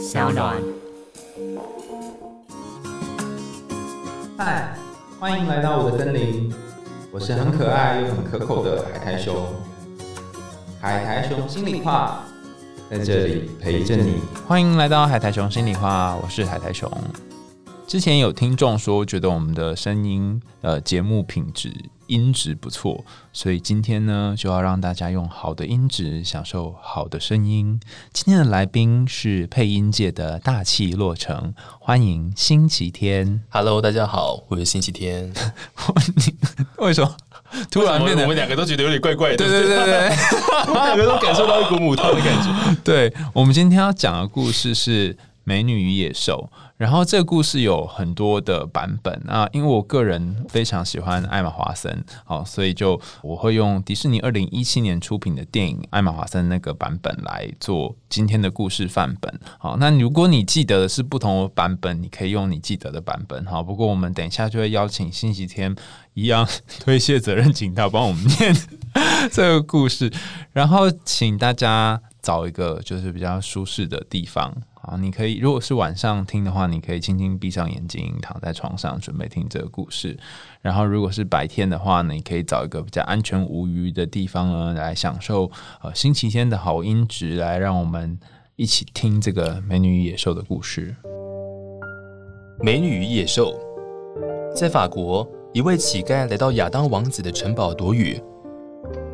小暖。嗨，欢迎来到我的森林，我是很可爱又很可口的海苔熊。海苔熊心里话，在这里陪着你。欢迎来到海苔熊心里话，我是海苔熊。之前有听众说，觉得我们的声音呃节目品质音质不错，所以今天呢就要让大家用好的音质享受好的声音。今天的来宾是配音界的大器落成，欢迎星期天。Hello，大家好，我是星期天。你 为什么突然变得 我们两个都觉得有点怪怪的，对对对对我们两个都感受到一股母汤的感觉。对，我们今天要讲的故事是《美女与野兽》，然后这个故事有很多的版本啊，因为我个人非常喜欢艾玛华森，好，所以就我会用迪士尼二零一七年出品的电影《艾玛华森》那个版本来做今天的故事范本。好，那如果你记得的是不同的版本，你可以用你记得的版本。好，不过我们等一下就会邀请星期天一样 推卸责任，请他帮我们念这个故事，然后请大家找一个就是比较舒适的地方啊，你可以如果是晚上听的话，你可以轻轻闭上眼睛，躺在床上准备听这个故事。然后如果是白天的话呢，你可以找一个比较安全无虞的地方呢，来享受呃星期天的好音质，来让我们一起听这个美女与野兽的故事。美女与野兽，在法国，一位乞丐来到亚当王子的城堡躲雨，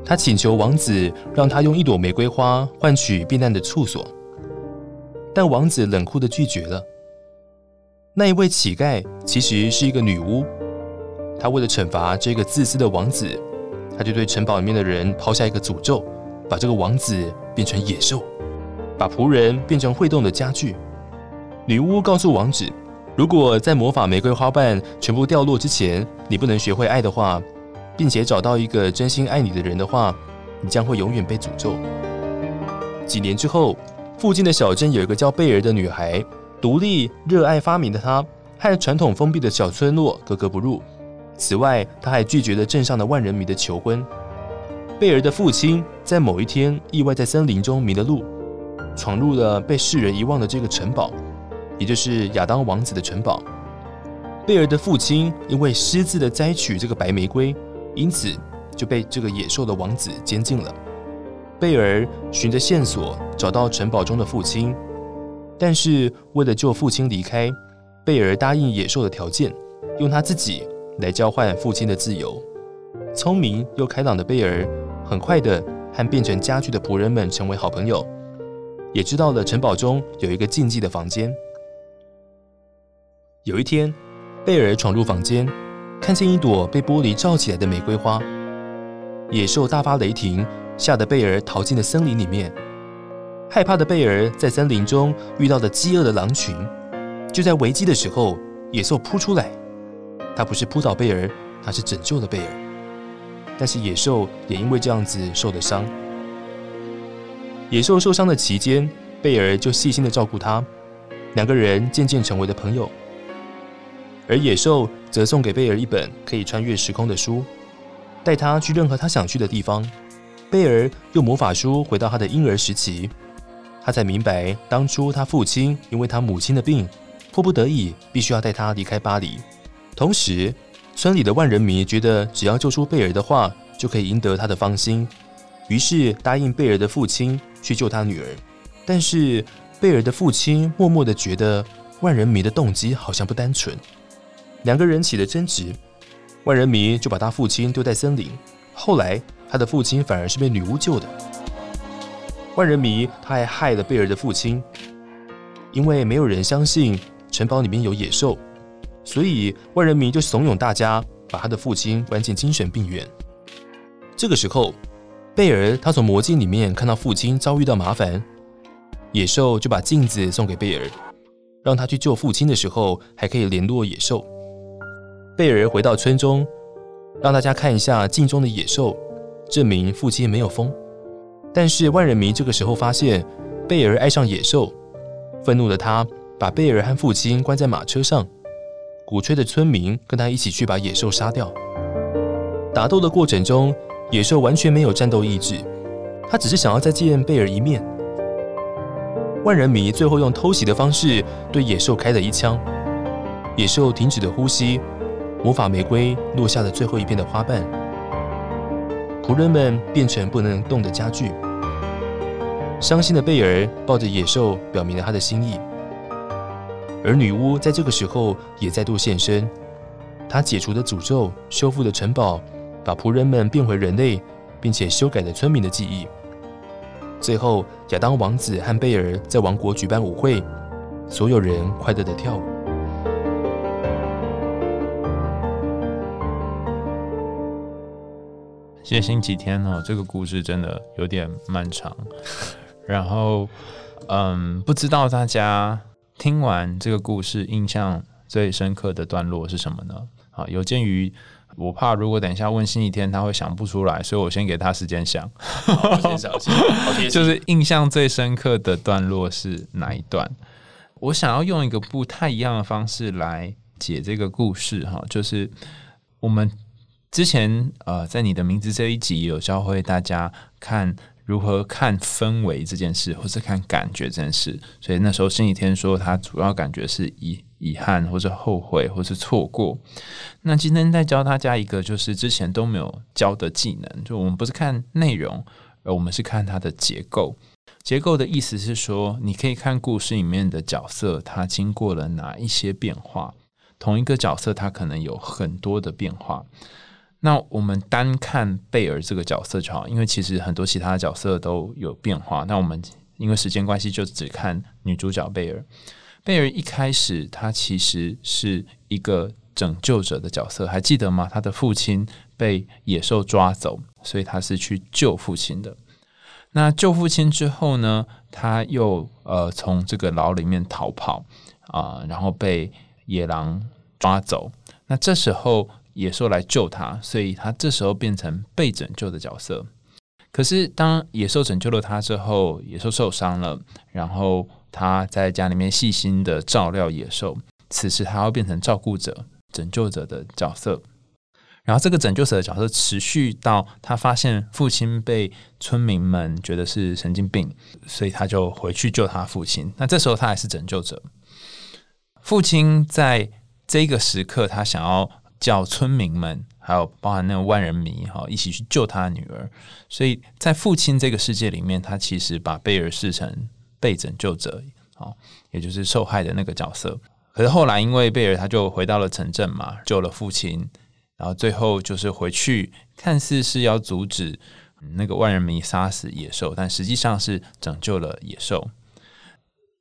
他请求王子让他用一朵玫瑰花换取避难的处所，但王子冷酷的拒绝了。那一位乞丐其实是一个女巫，她为了惩罚这个自私的王子，她就对城堡里面的人抛下一个诅咒，把这个王子变成野兽，把仆人变成会动的家具。女巫告诉王子，如果在魔法玫瑰花瓣全部掉落之前，你不能学会爱的话，并且找到一个真心爱你的人的话，你将会永远被诅咒。几年之后，附近的小镇有一个叫贝儿的女孩，独立、热爱发明的她，和传统封闭的小村落格格不入。此外，她还拒绝了镇上的万人迷的求婚。贝儿的父亲在某一天意外在森林中迷了路，闯入了被世人遗忘的这个城堡。也就是亚当王子的城堡。贝尔的父亲因为私自的摘取这个白玫瑰，因此就被这个野兽的王子监禁了。贝尔循着线索找到城堡中的父亲，但是为了救父亲离开，贝尔答应野兽的条件，用他自己来交换父亲的自由。聪明又开朗的贝尔，很快的和变成家具的仆人们成为好朋友，也知道了城堡中有一个禁忌的房间。有一天，贝尔闯入房间，看见一朵被玻璃罩起来的玫瑰花。野兽大发雷霆，吓得贝尔逃进了森林里面。害怕的贝尔在森林中遇到了饥饿的狼群。就在危机的时候，野兽扑出来，他不是扑倒贝尔，他是拯救了贝尔。但是野兽也因为这样子受了伤。野兽受伤的期间，贝尔就细心的照顾他，两个人渐渐成为了朋友。而野兽则送给贝尔一本可以穿越时空的书，带他去任何他想去的地方。贝尔用魔法书回到他的婴儿时期，他才明白当初他父亲因为他母亲的病，迫不得已必须要带他离开巴黎。同时，村里的万人迷觉得只要救出贝尔的话，就可以赢得他的芳心，于是答应贝尔的父亲去救他女儿。但是贝尔的父亲默默的觉得万人迷的动机好像不单纯。两个人起了争执，万人迷就把他父亲丢在森林。后来，他的父亲反而是被女巫救的。万人迷他还害了贝尔的父亲，因为没有人相信城堡里面有野兽，所以万人迷就怂恿大家把他的父亲关进精神病院。这个时候，贝尔他从魔镜里面看到父亲遭遇到麻烦，野兽就把镜子送给贝尔，让他去救父亲的时候还可以联络野兽。贝尔回到村中，让大家看一下镜中的野兽，证明父亲没有疯。但是万人迷这个时候发现贝尔爱上野兽，愤怒的他把贝尔和父亲关在马车上，鼓吹的村民跟他一起去把野兽杀掉。打斗的过程中，野兽完全没有战斗意志，他只是想要再见贝尔一面。万人迷最后用偷袭的方式对野兽开了一枪，野兽停止了呼吸，魔法玫瑰落下了最后一片的花瓣，仆人们变成不能动的家具。伤心的贝尔抱着野兽，表明了他的心意。而女巫在这个时候也再度现身，她解除了诅咒，修复了城堡，把仆人们变回人类，并且修改了村民的记忆。最后，亚当王子和贝尔在王国举办舞会，所有人快乐的跳舞。谢谢星期天哦，这个故事真的有点漫长。然后，嗯，不知道大家听完这个故事，印象最深刻的段落是什么呢？啊，有鉴于我怕如果等一下问星期天，他会想不出来，所以我先给他时间想。先想，就是印象最深刻的段落是哪一段？我想要用一个不太一样的方式来解这个故事哈，就是我们之前呃，在你的名字这一集有教会大家看。如何看氛围这件事，或是看感觉这件事？所以那时候星期天说，他主要感觉是遗遗憾，或是后悔，或是错过。那今天再教大家一个，就是之前都没有教的技能。就我们不是看内容，而我们是看它的结构。结构的意思是说，你可以看故事里面的角色，他经过了哪一些变化。同一个角色，他可能有很多的变化。那我们单看贝尔这个角色就好，因为其实很多其他角色都有变化。那我们因为时间关系，就只看女主角贝尔。贝尔一开始她其实是一个拯救者的角色，还记得吗？她的父亲被野兽抓走，所以她是去救父亲的。那救父亲之后呢，他又呃从这个牢里面逃跑啊，然后被野狼抓走。那这时候。野兽来救他，所以他这时候变成被拯救的角色。可是当野兽拯救了他之后，野兽受伤了，然后他在家里面细心的照料野兽。此时他要变成照顾者、拯救者的角色。然后这个拯救者的角色持续到他发现父亲被村民们觉得是神经病，所以他就回去救他父亲。那这时候他还是拯救者。父亲在这个时刻，他想要。叫村民们，还有包含那个万人迷哈，一起去救他女儿。所以在父亲这个世界里面，他其实把贝尔视成被拯救者，好，也就是受害的那个角色。可是后来，因为贝尔他就回到了城镇嘛，救了父亲，然后最后就是回去，看似是要阻止那个万人迷杀死野兽，但实际上是拯救了野兽。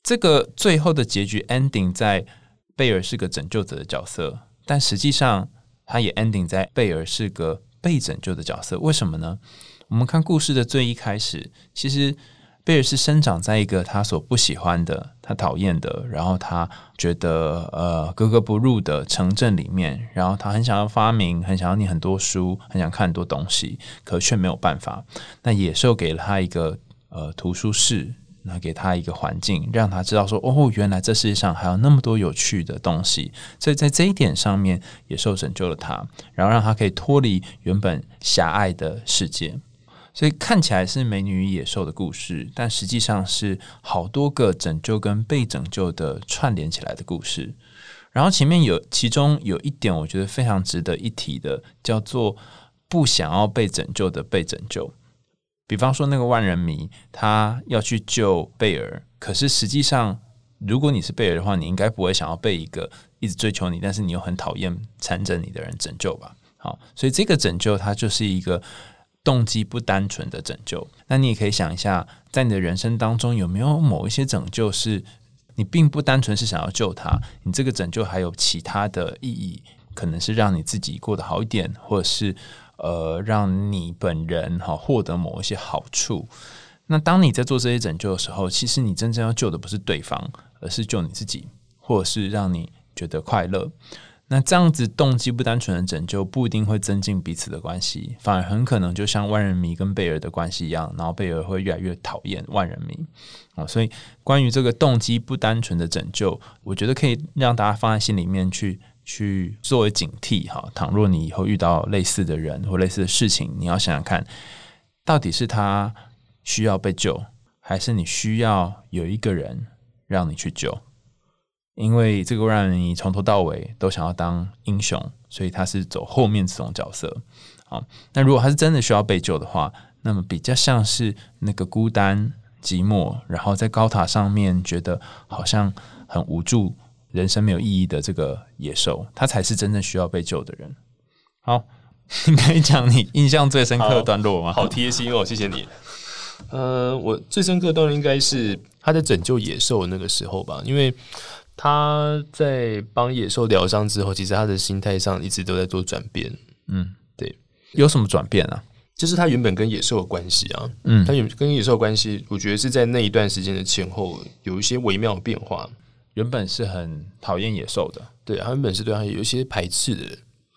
这个最后的结局 ending 在贝尔是个拯救者的角色。但实际上，他也 ending 在贝尔是个被拯救的角色。为什么呢？我们看故事的最一开始，其实贝尔是生长在一个他所不喜欢的、他讨厌的，然后他觉得呃格格不入的城镇里面。然后他很想要发明，很想要念很多书，很想看很多东西，可却没有办法。那野兽给了他一个呃图书室。那给他一个环境，让他知道说：“哦，原来这世界上还有那么多有趣的东西。”所以在这一点上面，野兽拯救了他，然后让他可以脱离原本狭隘的世界。所以看起来是美女与野兽的故事，但实际上是好多个拯救跟被拯救的串联起来的故事。然后前面有其中有一点，我觉得非常值得一提的，叫做不想要被拯救的被拯救。比方说，那个万人迷，他要去救贝尔，可是实际上，如果你是贝尔的话，你应该不会想要被一个一直追求你，但是你又很讨厌缠着你的人拯救吧？好，所以这个拯救，它就是一个动机不单纯的拯救。那你也可以想一下，在你的人生当中，有没有某一些拯救是你并不单纯是想要救他，你这个拯救还有其他的意义，可能是让你自己过得好一点，或者是。呃，让你本人哈获得某一些好处。那当你在做这些拯救的时候，其实你真正要救的不是对方，而是救你自己，或者是让你觉得快乐。那这样子动机不单纯的拯救，不一定会增进彼此的关系，反而很可能就像万人迷跟贝尔的关系一样，然后贝尔会越来越讨厌万人迷啊。所以，关于这个动机不单纯的拯救，我觉得可以让大家放在心里面去。去作为警惕哈，倘若你以后遇到类似的人或类似的事情，你要想想看，到底是他需要被救，还是你需要有一个人让你去救？因为这个让你从头到尾都想要当英雄，所以他是走后面这种角色。好，那如果他是真的需要被救的话，那么比较像是那个孤单寂寞，然后在高塔上面觉得好像很无助、人生没有意义的这个野兽，他才是真正需要被救的人。好，你可以讲你印象最深刻的段落吗？好贴心哦，谢谢你。呃，我最深刻的段落应该是他在拯救野兽那个时候吧，因为。他在帮野兽疗伤之后，其实他的心态上一直都在做转变。嗯，对，有什么转变啊？就是他原本跟野兽的关系啊，嗯，他原跟野兽的关系，我觉得是在那一段时间的前后有一些微妙的变化。原本是很讨厌野兽的，对，他原本是对他有一些排斥的。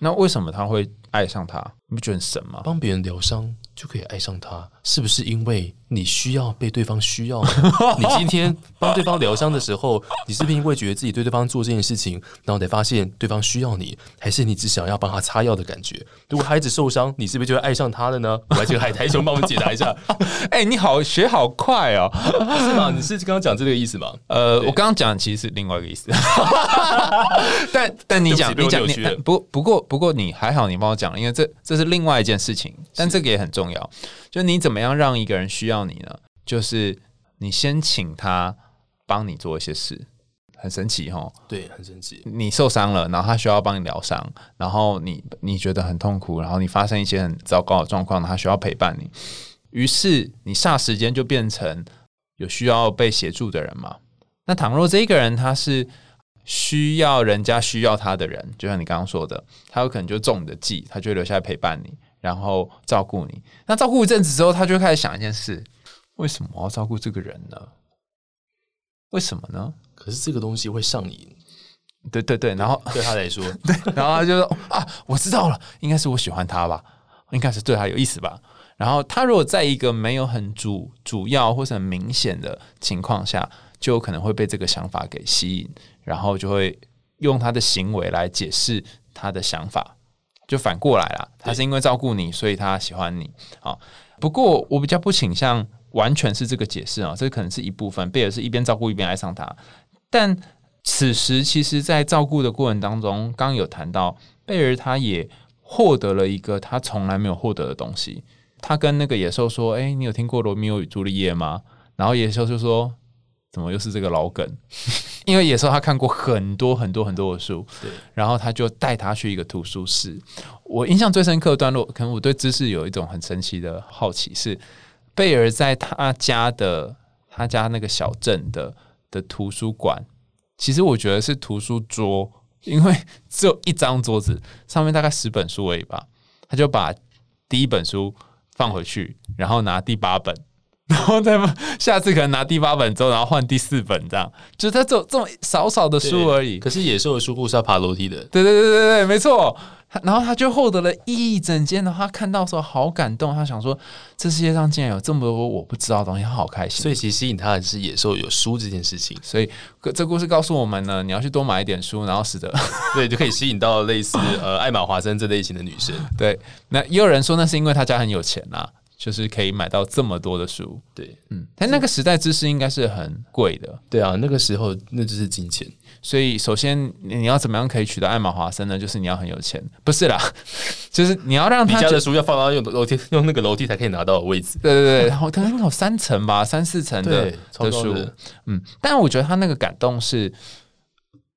那为什么他会爱上他？你不觉得很神吗？帮别人疗伤就可以爱上他，是不是因为？你需要被对方需要。你今天帮对方疗伤的时候，你是不是因为觉得自己对对方做这件事情，然后得发现对方需要你，还是你只想要帮他擦药的感觉？如果孩子受伤，你是不是就会爱上他了呢？我来请海苔熊帮我们解答一下。哎，你好，学好快哦，是吗？你是刚刚讲这个意思吗？呃，我刚刚讲其实是另外一个意思。但但你讲你讲你不不过不过你还好，你帮我讲，因为这这是另外一件事情，但这个也很重要。就你怎么样让一个人需要你呢？就是你先请他帮你做一些事，很神奇哈。对，很神奇。你受伤了，然后他需要帮你疗伤，然后你你觉得很痛苦，然后你发生一些很糟糕的状况，他需要陪伴你。于是你霎时间就变成有需要被协助的人嘛？那倘若这一个人他是需要人家需要他的人，就像你刚刚说的，他有可能就中你的计，他就留下来陪伴你。然后照顾你，那照顾一阵子之后，他就开始想一件事：为什么我要照顾这个人呢？为什么呢？可是这个东西会上瘾。对对对，然后对他来说，对，然后他就说啊，我知道了，应该是我喜欢他吧，应该是对他有意思吧。然后他如果在一个没有很主主要或者很明显的情况下，就有可能会被这个想法给吸引，然后就会用他的行为来解释他的想法。就反过来了，他是因为照顾你，所以他喜欢你。好，不过我比较不倾向完全是这个解释啊，这可能是一部分。贝尔是一边照顾一边爱上他，但此时其实，在照顾的过程当中，刚有谈到贝尔他也获得了一个他从来没有获得的东西。他跟那个野兽说：“哎，你有听过罗密欧与朱丽叶吗？”然后野兽就说。怎么又是这个老梗？因为野兽他看过很多很多很多的书，对，然后他就带他去一个图书室。我印象最深刻的段落，可能我对知识有一种很神奇的好奇，是贝尔在他家的他家那个小镇的的图书馆，其实我觉得是图书桌，因为只有一张桌子，上面大概十本书而已吧。他就把第一本书放回去，然后拿第八本。然后再下次可能拿第八本之后，然后换第四本，这样就是他这这么少少的书而已。可是野兽的书库是要爬楼梯的。对对对对对，没错。然后他就获得了一整间的，他看到时候好感动，他想说这世界上竟然有这么多我不知道的东西，他好开心。所以其实吸引他的是野兽有书这件事情。所以这故事告诉我们呢，你要去多买一点书，然后使得 对就可以吸引到类似呃艾玛华森这类型的女生。对，那也有人说那是因为他家很有钱呐。就是可以买到这么多的书，对，嗯，但那个时代知识应该是很贵的，对啊，那个时候那就是金钱，所以首先你要怎么样可以取得艾玛华森呢？就是你要很有钱，不是啦，就是你要让他家的书要放到用楼梯用那个楼梯才可以拿到的位置，对对对，然后可能有三层吧，三四层的的。书，嗯，但我觉得他那个感动是，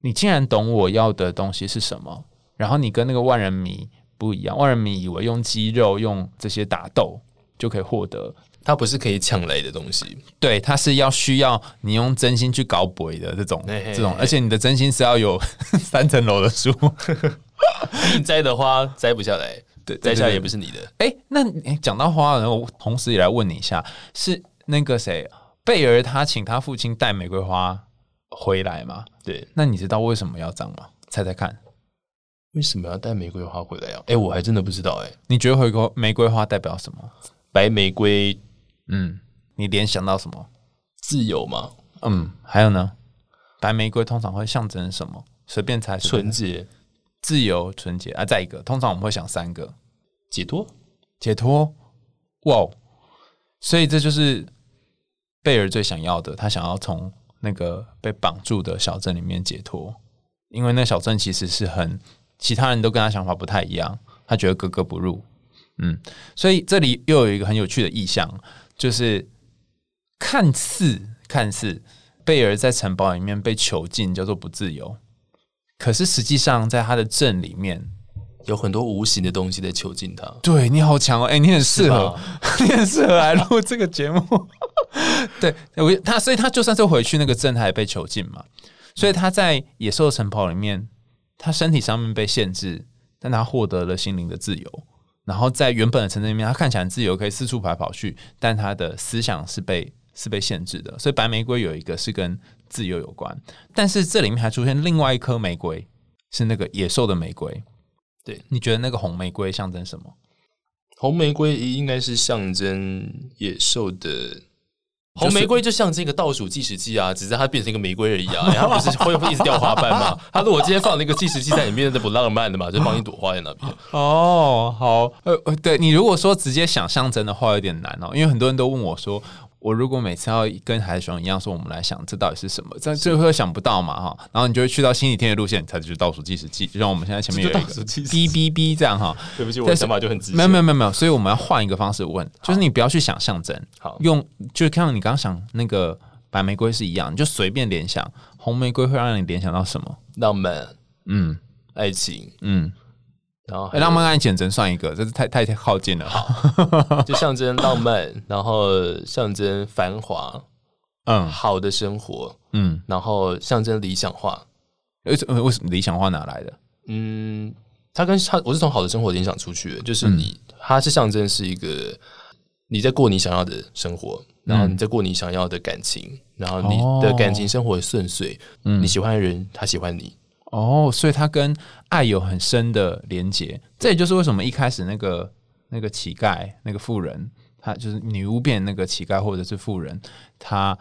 你竟然懂我要的东西是什么，然后你跟那个万人迷不一样，万人迷以为用肌肉用这些打斗。就可以获得，它不是可以抢来的东西，对，它是要需要你用真心去搞鬼的这种这种，而且你的真心是要有 三层楼的树，你摘的花摘不下来，对，摘下来也不是你的。哎，那你讲到花，然后同时也来问你一下，是那个谁贝尔他请他父亲带玫瑰花回来吗？对，那你知道为什么要这样吗？猜猜看。为什么要带玫瑰花回来啊？哎，我还真的不知道。哎，你觉得回瑰玫瑰花代表什么？白玫瑰，嗯，你联想到什么？自由吗？嗯，还有呢？白玫瑰通常会象征什么？随便猜。纯洁、自由、纯洁啊！再一个，通常我们会想三个：解脱、解脱。哇，所以这就是贝尔最想要的，他想要从那个被绑住的小镇里面解脱，因为那小镇其实是很其他人都跟他想法不太一样，他觉得格格不入。嗯，所以这里又有一个很有趣的意象，就是看似看似贝尔在城堡里面被囚禁，叫做不自由，可是实际上在他的镇里面。有很多无形的东西在囚禁他。对你好强哦！哎，你很适合，你很适合来录这个节目。对，我他，所以他就算是回去那个镇，他也被囚禁嘛。所以他在野兽城堡里面，他身体上面被限制，但他获得了心灵的自由。然后在原本的城镇里面，他看起来很自由，可以四处跑跑去，但他的思想是被是被限制的。所以白玫瑰有一个是跟自由有关，但是这里面还出现另外一颗玫瑰，是那个野兽的玫瑰。对，你觉得那个红玫瑰象征什么？红玫瑰应该是象征野兽的。红玫瑰就像这个倒数计时器啊，只是它变成一个玫瑰而已啊。然后不是会会一直掉花瓣吗？它如果今天放了一个计时器在里面，那不浪漫的嘛？就放一朵花在那边。哦，好，呃，对你如果说直接想象真的话，有点难哦，因为很多人都问我说。我如果每次要跟海熊一样说，我们来想这到底是什么，这最后想不到嘛哈，然后你就会去到星期天的路线，它就是倒数计时器，就像我们现在前面 有一个哔哔哔这样哈。对不起，我的想法就很直。没有没有没有没有，所以我们要换一个方式问，就是你不要去想象真，好用就是看到你刚刚想那个白玫瑰是一样，你就随便联想，红玫瑰会让你联想到什么？浪漫，嗯，爱情，嗯。然后浪漫爱情真算一个，这是太太靠近了，就象征浪漫，然后象征繁华，嗯，好的生活，嗯，然后象征理想化。为什么为什么理想化哪来的？嗯，它跟它我是从好的生活联想出去的，就是你，它是象征是一个你在过你想要的生活，然后你在过你想要的感情，然后你的感情生活顺遂，嗯，你喜欢的人他喜欢你。哦，所以它跟爱有很深的连结，这也就是为什么一开始那个那个乞丐那个妇人，他就是女巫变那个乞丐或者是妇人，他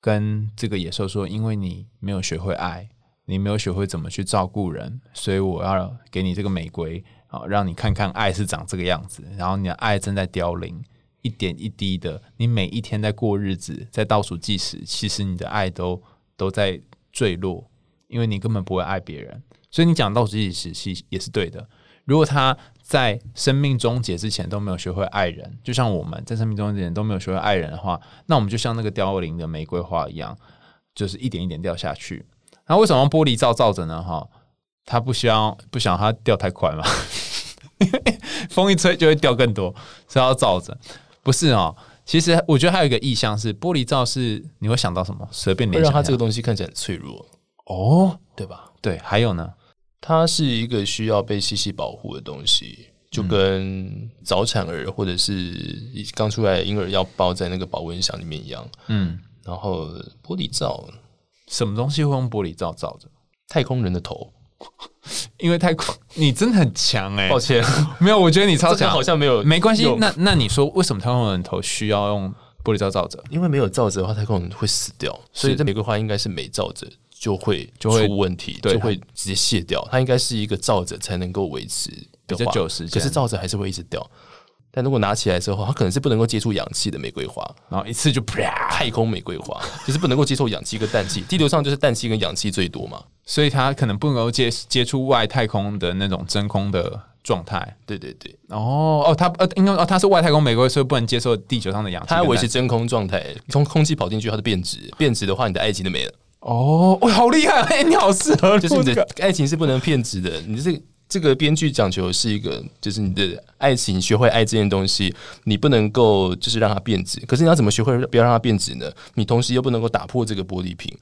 跟这个野兽说：“因为你没有学会爱，你没有学会怎么去照顾人，所以我要给你这个玫瑰啊，让你看看爱是长这个样子。然后你的爱正在凋零，一点一滴的，你每一天在过日子，在倒数计时，其实你的爱都都在坠落。”因为你根本不会爱别人，所以你讲到自己时期也是对的。如果他在生命终结之前都没有学会爱人，就像我们在生命终结前都没有学会爱人的话，那我们就像那个凋零的玫瑰花一样，就是一点一点掉下去。那为什么玻璃罩罩着呢？哈，他不希望不想它掉太快嘛，风一吹就会掉更多，所以要罩着。不是哦，其实我觉得还有一个意象是玻璃罩是你会想到什么？随便联想，让它这个东西看起来很脆弱。哦，对吧？对，还有呢，它是一个需要被细细保护的东西，就跟早产儿或者是刚出来婴儿要包在那个保温箱里面一样。嗯，然后玻璃罩，什么东西会用玻璃罩罩着？太空人的头，因为太空，你真的很强哎！抱歉，没有，我觉得你超强，好像没有，没关系。那那你说为什么太空人头需要用玻璃罩罩着？因为没有罩着的话，太空人会死掉，所以这玫瑰花应该是没罩着。就会就会出问题，就会直接卸掉。它应该是一个罩着才能够维持比较久时间，可是罩着还是会一直掉。但如果拿起来之后，它可能是不能够接触氧气的玫瑰花，然后一次就啪，太空玫瑰花 就是不能够接受氧气跟氮气。地球上就是氮气跟氧气最多嘛，所以它可能不能够接接触外太空的那种真空的状态。对对对，哦哦，它呃，应该哦，它是外太空玫瑰，所以不能接受地球上的氧气。它要维持真空状态，从空气跑进去，它就变质，变质的话，你的爱情就没了。哦，哇，好厉害！哎，你好适合，就是你的爱情是不能骗子的。你这这个编剧讲求是一个，就是你的爱情学会爱这件东西，你不能够就是让它变质。可是你要怎么学会不要让它变质呢？你同时又不能够打破这个玻璃瓶。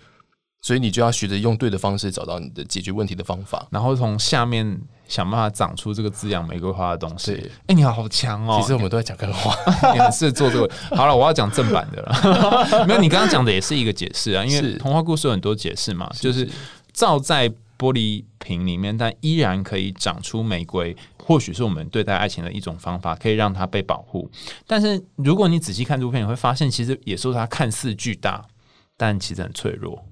所以你就要学着用对的方式找到你的解决问题的方法，然后从下面想办法长出这个滋养玫瑰花的东西。哎，你好好强哦！其实我们都在讲干话，你很适合做这个。好了，我要讲正版的了。没有，你刚刚讲的也是一个解释啊，因为童话故事有很多解释嘛，就是照在玻璃瓶里面，但依然可以长出玫瑰，或许是我们对待爱情的一种方法，可以让它被保护。但是如果你仔细看图片，你会发现，其实野兽它看似巨大，但其实很脆弱。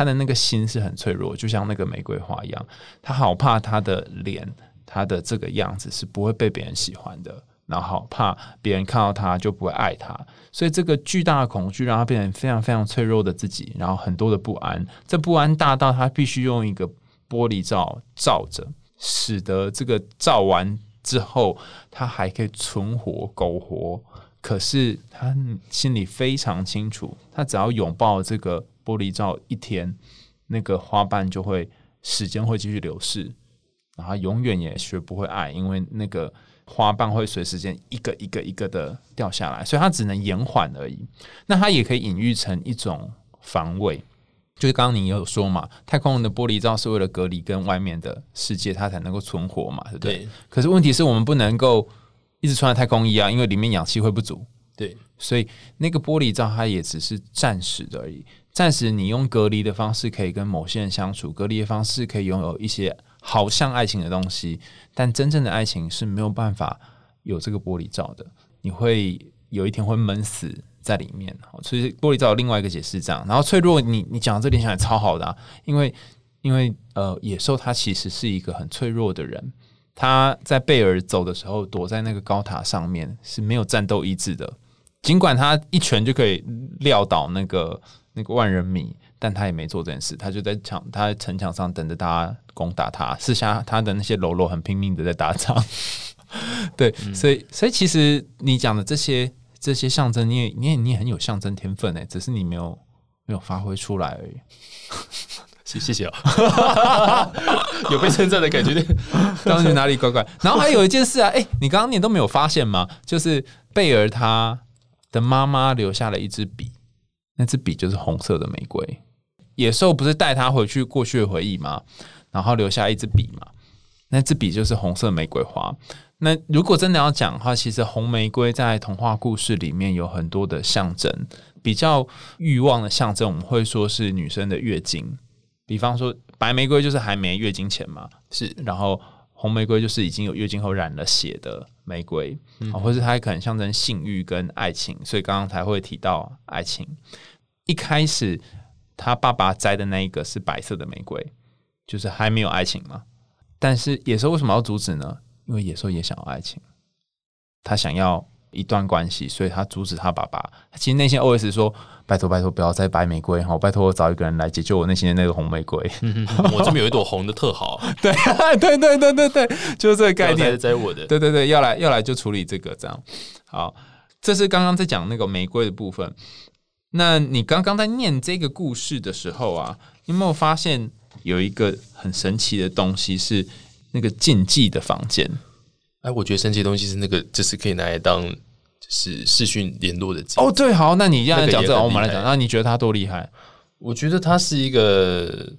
他的那个心是很脆弱，就像那个玫瑰花一样，他好怕他的脸，他的这个样子是不会被别人喜欢的。然后好怕别人看到他就不会爱他，所以这个巨大的恐惧让他变成非常非常脆弱的自己，然后很多的不安，这不安大到他必须用一个玻璃罩罩着，使得这个罩完之后他还可以存活苟活。可是他心里非常清楚，他只要拥抱这个玻璃罩一天，那个花瓣就会时间会继续流逝，然后永远也学不会爱，因为那个。花瓣会随时间一个一个一个的掉下来，所以它只能延缓而已。那它也可以隐喻成一种防卫，就是刚刚你有说嘛，太空人的玻璃罩是为了隔离跟外面的世界，它才能够存活嘛，对不对？可是问题是我们不能够一直穿太空衣啊，因为里面氧气会不足。对，所以那个玻璃罩它也只是暂时的而已。暂时你用隔离的方式可以跟某些人相处，隔离的方式可以拥有一些。好像爱情的东西，但真正的爱情是没有办法有这个玻璃罩的。你会有一天会闷死在里面。所以玻璃罩另外一个解释这样。然后脆弱，你你讲这点想也超好的，因为因为呃，野兽它其实是一个很脆弱的人。他在贝尔走的时候，躲在那个高塔上面是没有战斗意志的。尽管他一拳就可以撂倒那个那个万人迷。但他也没做这件事，他就在墙，他在城墙上等着大家攻打他。私下他的那些喽啰很拼命的在打仗，对，所以所以其实你讲的这些这些象征，你也你也你也很有象征天分诶，只是你没有没有发挥出来而已。谢谢谢啊，有被称赞的感觉。当时哪里怪怪？然后还有一件事啊，哎，你刚刚你都没有发现吗？就是贝尔他的妈妈留下了一支笔，那支笔就是红色的玫瑰。野兽不是带他回去过去的回忆吗？然后留下一支笔嘛，那支笔就是红色玫瑰花。那如果真的要讲的话，其实红玫瑰在童话故事里面有很多的象征，比较欲望的象征，我们会说是女生的月经。比方说，白玫瑰就是还没月经前嘛，是。然后红玫瑰就是已经有月经后染了血的玫瑰，或是它可能象征性欲跟爱情，所以刚刚才会提到爱情。一开始。他爸爸摘的那一个是白色的玫瑰，就是还没有爱情嘛。但是野兽为什么要阻止呢？因为野兽也想要爱情，他想要一段关系，所以他阻止他爸爸。其实内心 OS 说：“拜托拜托，不要摘白玫瑰，好，拜托我找一个人来解救我内心的那个红玫瑰。我这边有一朵红的特好，对 对对对对对，就是这个概念。摘我的，对对对，要来要来就处理这个这样。好，这是刚刚在讲那个玫瑰的部分。那你刚刚在念这个故事的时候啊，你有没有发现有一个很神奇的东西是那个禁忌的房间？哎，我觉得神奇的东西是那个，就是可以拿来当就是视讯联络的。哦，对，好，那你这样讲这个，我们来讲，那你觉得它多厉害？我觉得它是一个。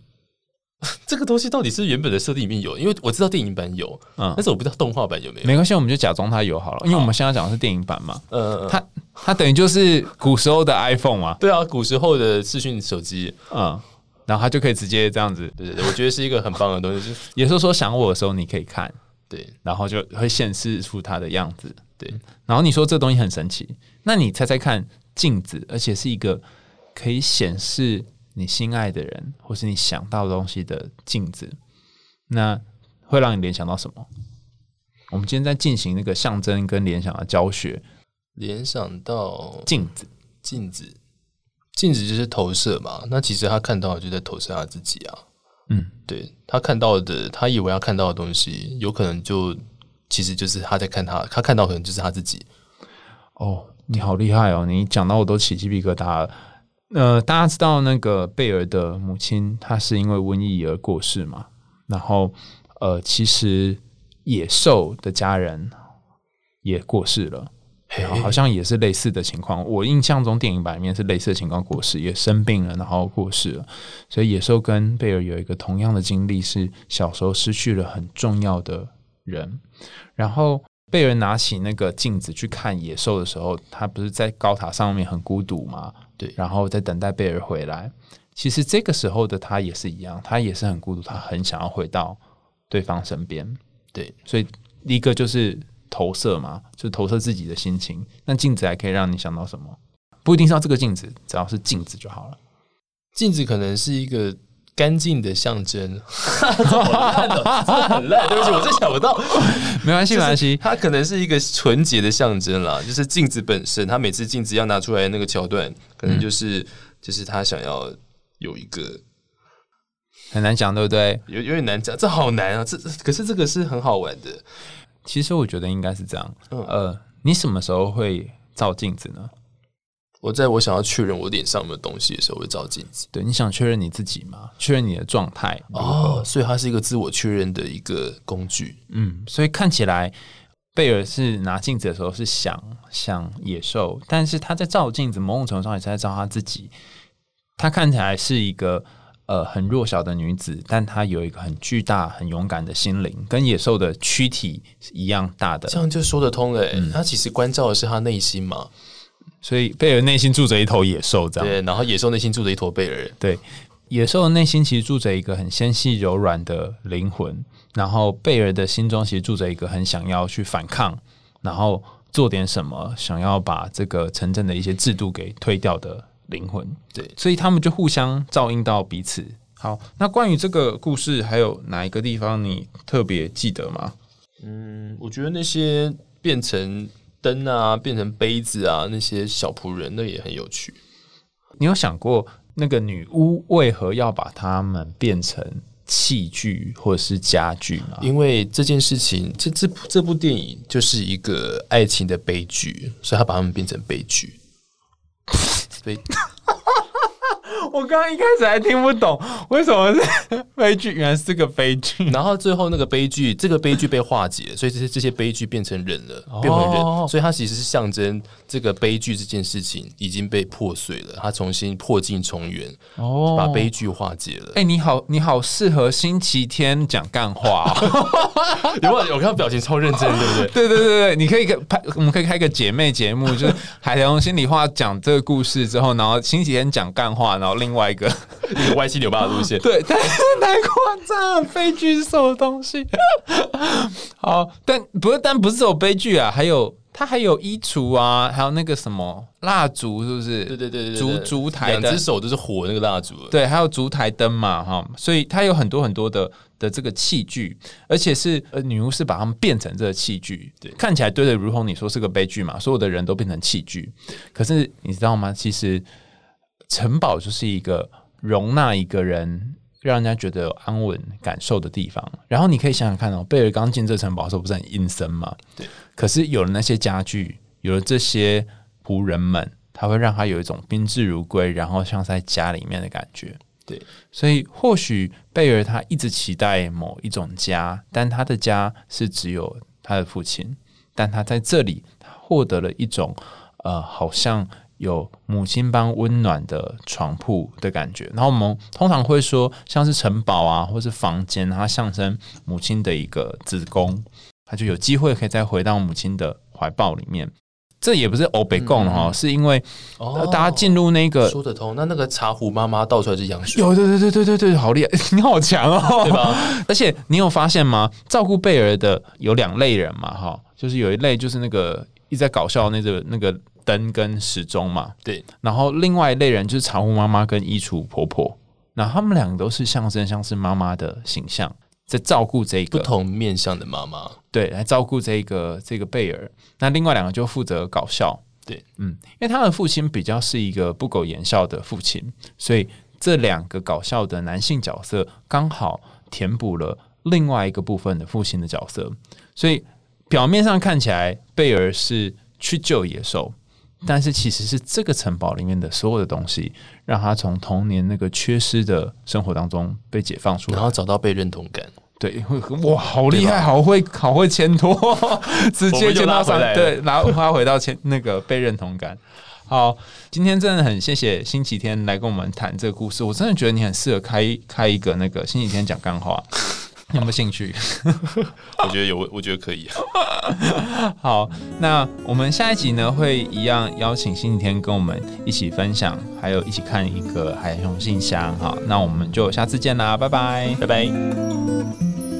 这个东西到底是原本的设定里面有？因为我知道电影版有，嗯，但是我不知道动画版有没有。没关系，我们就假装它有好了，因为我们现在讲的是电影版嘛。嗯，它它等于就是古时候的 iPhone 嘛。对啊，古时候的视讯手机，嗯，然后它就可以直接这样子。对对对，我觉得是一个很棒的东西。也是 说想我的时候你可以看，对，然后就会显示出它的样子，对。然后你说这东西很神奇，那你猜猜看，镜子，而且是一个可以显示。你心爱的人，或是你想到东西的镜子，那会让你联想到什么？我们今天在进行那个象征跟联想的教学，联想到镜子，镜子，镜子就是投射嘛。那其实他看到的就在投射他自己啊。嗯，对他看到的，他以为他看到的东西，有可能就其实就是他在看他，他看到可能就是他自己。哦，你好厉害哦！你讲到我都起鸡皮疙瘩了。呃，大家知道那个贝尔的母亲，她是因为瘟疫而过世嘛？然后，呃，其实野兽的家人也过世了，好像也是类似的情况。我印象中电影版里面是类似的情况过世，也生病了，然后过世了。所以野兽跟贝尔有一个同样的经历，是小时候失去了很重要的人。然后贝尔拿起那个镜子去看野兽的时候，他不是在高塔上面很孤独吗？对，然后在等待贝尔回来。其实这个时候的他也是一样，他也是很孤独，他很想要回到对方身边。对，所以一个就是投射嘛，就是投射自己的心情。那镜子还可以让你想到什么？不一定是要这个镜子，只要是镜子就好了。镜子可能是一个干净的象征，好烂哦，真的很烂。对不起，我真想不到。没关系，没关系。它可能是一个纯洁的象征啦，就是镜子本身。他每次镜子要拿出来那个桥段，可能就是就是他想要有一个很难讲，对不对？有有点难讲，这好难啊！这可是这个是很好玩的。其实我觉得应该是这样。呃，你什么时候会照镜子呢？我在我想要确认我脸上有没有东西的时候，会照镜子。对，你想确认你自己吗？确认你的状态哦，所以它是一个自我确认的一个工具。嗯，所以看起来贝尔是拿镜子的时候是想想野兽，但是他在照镜子，某种程度上也是在照他自己。他看起来是一个呃很弱小的女子，但她有一个很巨大、很勇敢的心灵，跟野兽的躯体一样大的。这样就说得通了。嗯他其实关照的是他内心嘛。所以贝尔内心住着一头野兽，这样对，然后野兽内心住着一头贝尔，对，野兽的内心其实住着一个很纤细柔软的灵魂，然后贝尔的心中其实住着一个很想要去反抗，然后做点什么，想要把这个城镇的一些制度给推掉的灵魂，对，所以他们就互相照应到彼此。好，那关于这个故事，还有哪一个地方你特别记得吗？嗯，我觉得那些变成。灯啊，变成杯子啊，那些小仆人那也很有趣。你有想过那个女巫为何要把他们变成器具或者是家具吗？因为这件事情，这这这部电影就是一个爱情的悲剧，所以他把他们变成悲剧。悲。我刚刚一开始还听不懂为什么是 悲剧，原来是个悲剧。然后最后那个悲剧，这个悲剧被化解，所以这些这些悲剧变成人了，变回人。所以它其实是象征这个悲剧这件事情已经被破碎了，它重新破镜重圆，哦，把悲剧化解了。哎，你好，你好，适合星期天讲干话。有没有？我看到表情超认真，对不对？对对对对，你可以拍，我们可以开个姐妹节目，就是海豚心里话讲这个故事之后，然后星期天讲干话，然后。另外 一个歪七扭八的路线，对，太太夸张，悲剧是什么东西？好，但不是，但不是有悲剧啊，还有它还有衣橱啊，还有那个什么蜡烛，是不是？对对对对，烛烛台，两只手都是火那个蜡烛，对，还有烛台灯嘛，哈，所以它有很多很多的的这个器具，而且是呃，女巫是把它们变成这个器具，对，看起来对的，如同你说是个悲剧嘛，所有的人都变成器具，可是你知道吗？其实。城堡就是一个容纳一个人，让人家觉得有安稳感受的地方。然后你可以想想看哦，贝尔刚进这城堡的时候不是很阴森吗？对。可是有了那些家具，有了这些仆人们，他会让他有一种宾至如归，然后像在家里面的感觉。对。所以或许贝尔他一直期待某一种家，但他的家是只有他的父亲，但他在这里获得了一种呃，好像。有母亲般温暖的床铺的感觉，然后我们通常会说，像是城堡啊，或是房间，它象征母亲的一个子宫，它就有机会可以再回到母亲的怀抱里面。这也不是欧北贡哈，是因为大家进入那个说得通。那那个茶壶妈妈倒出来是羊水，有对对对对对对，好厉害，你好强哦，对吧？而且你有发现吗？照顾贝儿的有两类人嘛，哈，就是有一类就是那个一直在搞笑那个那个。灯跟时钟嘛，对，然后另外一类人就是茶壶妈妈跟衣橱婆婆，那他们两个都是象征像是妈妈的形象，在照顾这个不同面向的妈妈，对，来照顾这个这个贝尔。那另外两个就负责搞笑，对，嗯，因为他的父亲比较是一个不苟言笑的父亲，所以这两个搞笑的男性角色刚好填补了另外一个部分的父亲的角色，所以表面上看起来贝尔是去救野兽。但是其实是这个城堡里面的所有的东西，让他从童年那个缺失的生活当中被解放出来，然后找到被认同感。对，哇，好厉害，好会，好会牵拖，直接牵到上，对，然后他回到牵那个被认同感。好，今天真的很谢谢星期天来跟我们谈这个故事，我真的觉得你很适合开开一个那个星期天讲干话。有没有兴趣？我觉得有，我觉得可以。好，那我们下一集呢，会一样邀请星期天跟我们一起分享，还有一起看一个海熊信箱。好，那我们就下次见啦，拜拜，拜拜。